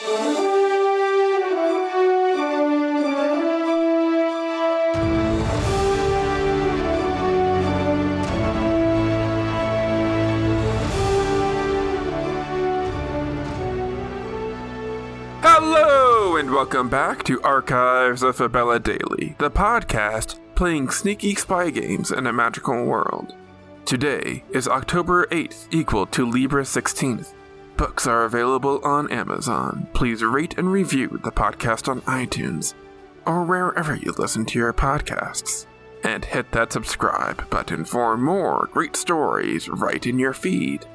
Hello, and welcome back to Archives of Fabella Daily, the podcast playing sneaky spy games in a magical world. Today is October 8th, equal to Libra 16th. Books are available on Amazon. Please rate and review the podcast on iTunes or wherever you listen to your podcasts. And hit that subscribe button for more great stories right in your feed.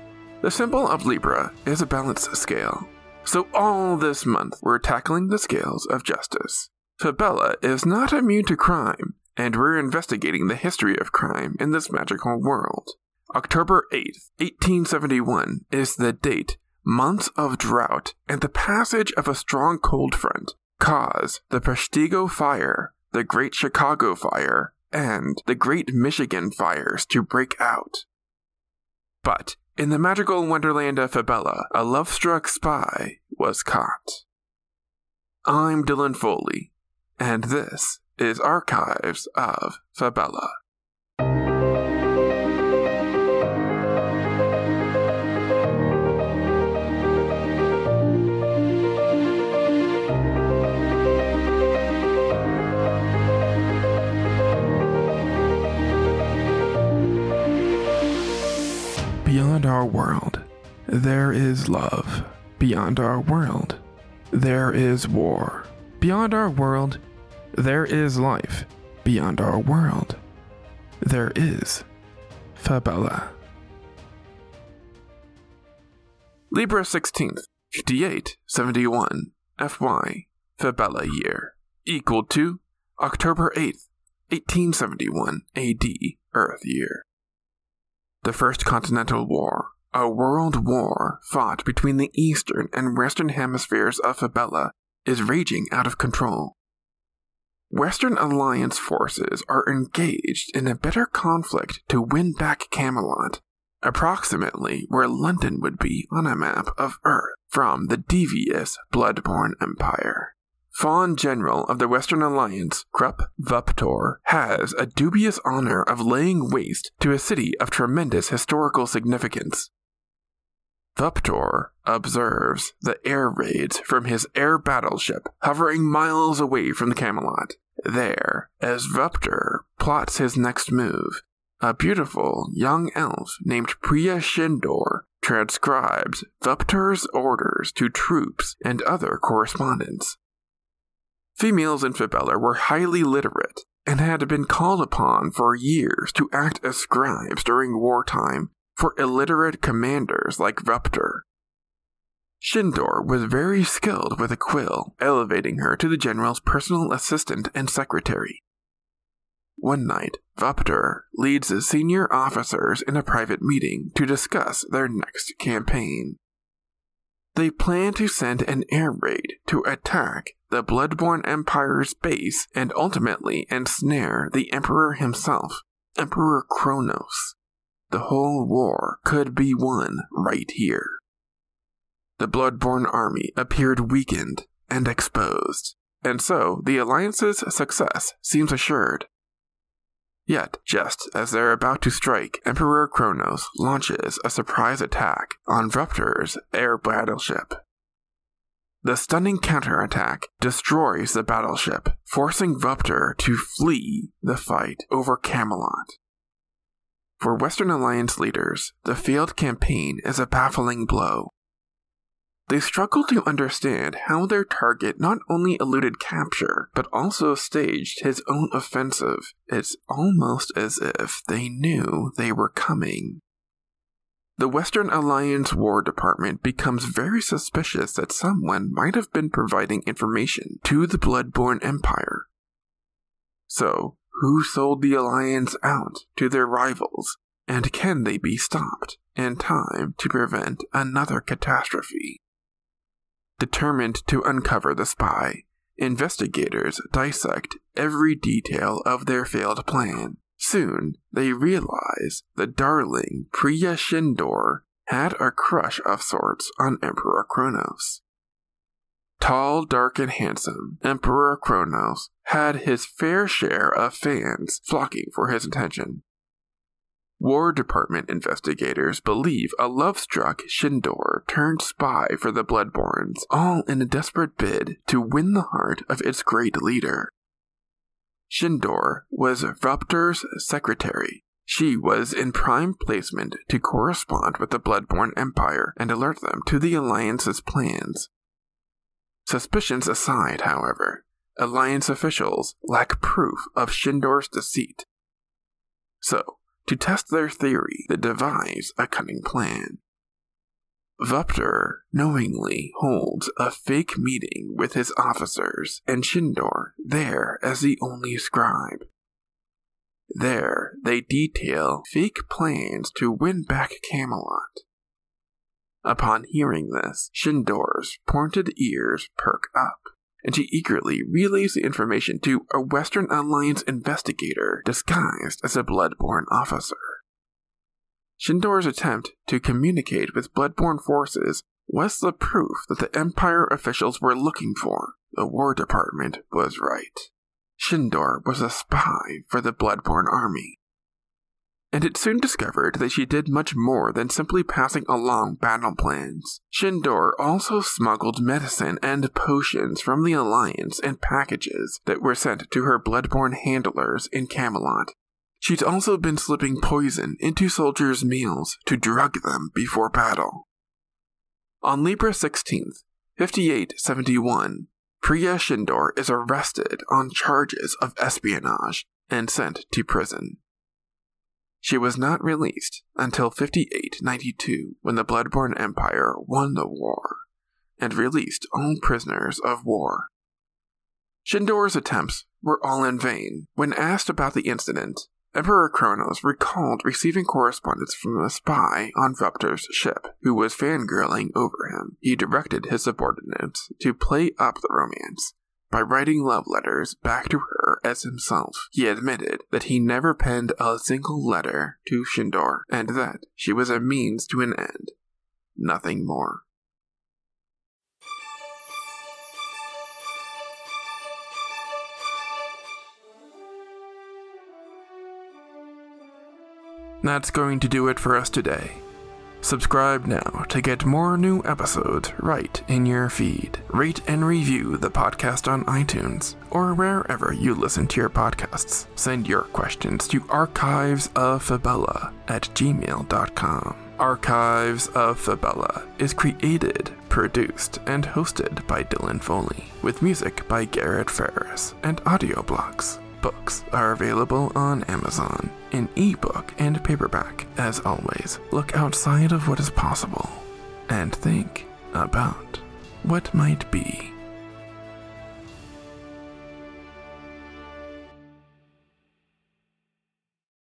The symbol of Libra is a balance scale. So, all this month, we're tackling the scales of justice. Fabella is not immune to crime, and we're investigating the history of crime in this magical world. October 8th, 1871 is the date months of drought and the passage of a strong cold front caused the Peshtigo Fire, the Great Chicago Fire, and the Great Michigan Fires to break out. But in the magical wonderland of Fabella, a love struck spy was caught. I'm Dylan Foley, and this is Archives of Fabella. There is love. Beyond our world, there is war. Beyond our world, there is life. Beyond our world, there is Fabella. Libra 16th, 5871, FY, Fabella year, equal to October 8th, 1871 AD, Earth year. The First Continental War, a world war fought between the eastern and western hemispheres of Fabella, is raging out of control. Western Alliance forces are engaged in a bitter conflict to win back Camelot, approximately where London would be on a map of Earth from the devious Bloodborne Empire. Fawn General of the Western Alliance, Krupp Vuptor, has a dubious honor of laying waste to a city of tremendous historical significance. Vuptor observes the air raids from his air battleship hovering miles away from the Camelot. There, as Vuptor plots his next move, a beautiful young elf named Priya Shindor transcribes Vuptor's orders to troops and other correspondence. Females in Fabella were highly literate and had been called upon for years to act as scribes during wartime for illiterate commanders like Vuptor. Shindor was very skilled with a quill, elevating her to the general's personal assistant and secretary. One night, Vuptor leads the senior officers in a private meeting to discuss their next campaign. They plan to send an air raid to attack the Bloodborne Empire's base and ultimately ensnare the Emperor himself, Emperor Kronos. The whole war could be won right here. The Bloodborne army appeared weakened and exposed, and so the Alliance's success seems assured. Yet, just as they're about to strike, Emperor Kronos launches a surprise attack on Vuptor's air battleship. The stunning counterattack destroys the battleship, forcing Vuptor to flee the fight over Camelot. For Western Alliance leaders, the failed campaign is a baffling blow. They struggle to understand how their target not only eluded capture, but also staged his own offensive. It's almost as if they knew they were coming. The Western Alliance War Department becomes very suspicious that someone might have been providing information to the Bloodborne Empire. So, who sold the Alliance out to their rivals, and can they be stopped in time to prevent another catastrophe? Determined to uncover the spy, investigators dissect every detail of their failed plan. Soon, they realize the darling Priya Shindor had a crush of sorts on Emperor Kronos. Tall, dark, and handsome, Emperor Kronos had his fair share of fans flocking for his attention. War Department investigators believe a love struck Shindor turned spy for the Bloodbornes, all in a desperate bid to win the heart of its great leader. Shindor was Vuptor's secretary. She was in prime placement to correspond with the Bloodborne Empire and alert them to the Alliance's plans. Suspicions aside, however, Alliance officials lack proof of Shindor's deceit. So, to test their theory, they devise a cunning plan. Vuptor knowingly holds a fake meeting with his officers and Shindor there as the only scribe. There, they detail fake plans to win back Camelot. Upon hearing this, Shindor's pointed ears perk up and she eagerly relays the information to a Western Alliance investigator disguised as a Bloodborne officer. Shindor's attempt to communicate with Bloodborne forces was the proof that the Empire officials were looking for. The War Department was right. Shindor was a spy for the Bloodborne army and it soon discovered that she did much more than simply passing along battle plans. Shindor also smuggled medicine and potions from the Alliance in packages that were sent to her bloodborne handlers in Camelot. She'd also been slipping poison into soldiers' meals to drug them before battle. On Libra 16th, 5871, Priya Shindor is arrested on charges of espionage and sent to prison. She was not released until 5892 when the Bloodborne Empire won the war and released all prisoners of war. Shindor's attempts were all in vain. When asked about the incident, Emperor Kronos recalled receiving correspondence from a spy on Vuptor's ship who was fangirling over him. He directed his subordinates to play up the romance by writing love letters back to her as himself. He admitted that he never penned a single letter to Shindor and that she was a means to an end, nothing more. That's going to do it for us today. Subscribe now to get more new episodes right in your feed. Rate and review the podcast on iTunes or wherever you listen to your podcasts. Send your questions to archivesoffabella at gmail.com. Archives of Fabella is created, produced, and hosted by Dylan Foley, with music by Garrett Ferris and AudioBlocks. Books are available on Amazon in ebook and paperback. As always, look outside of what is possible and think about what might be.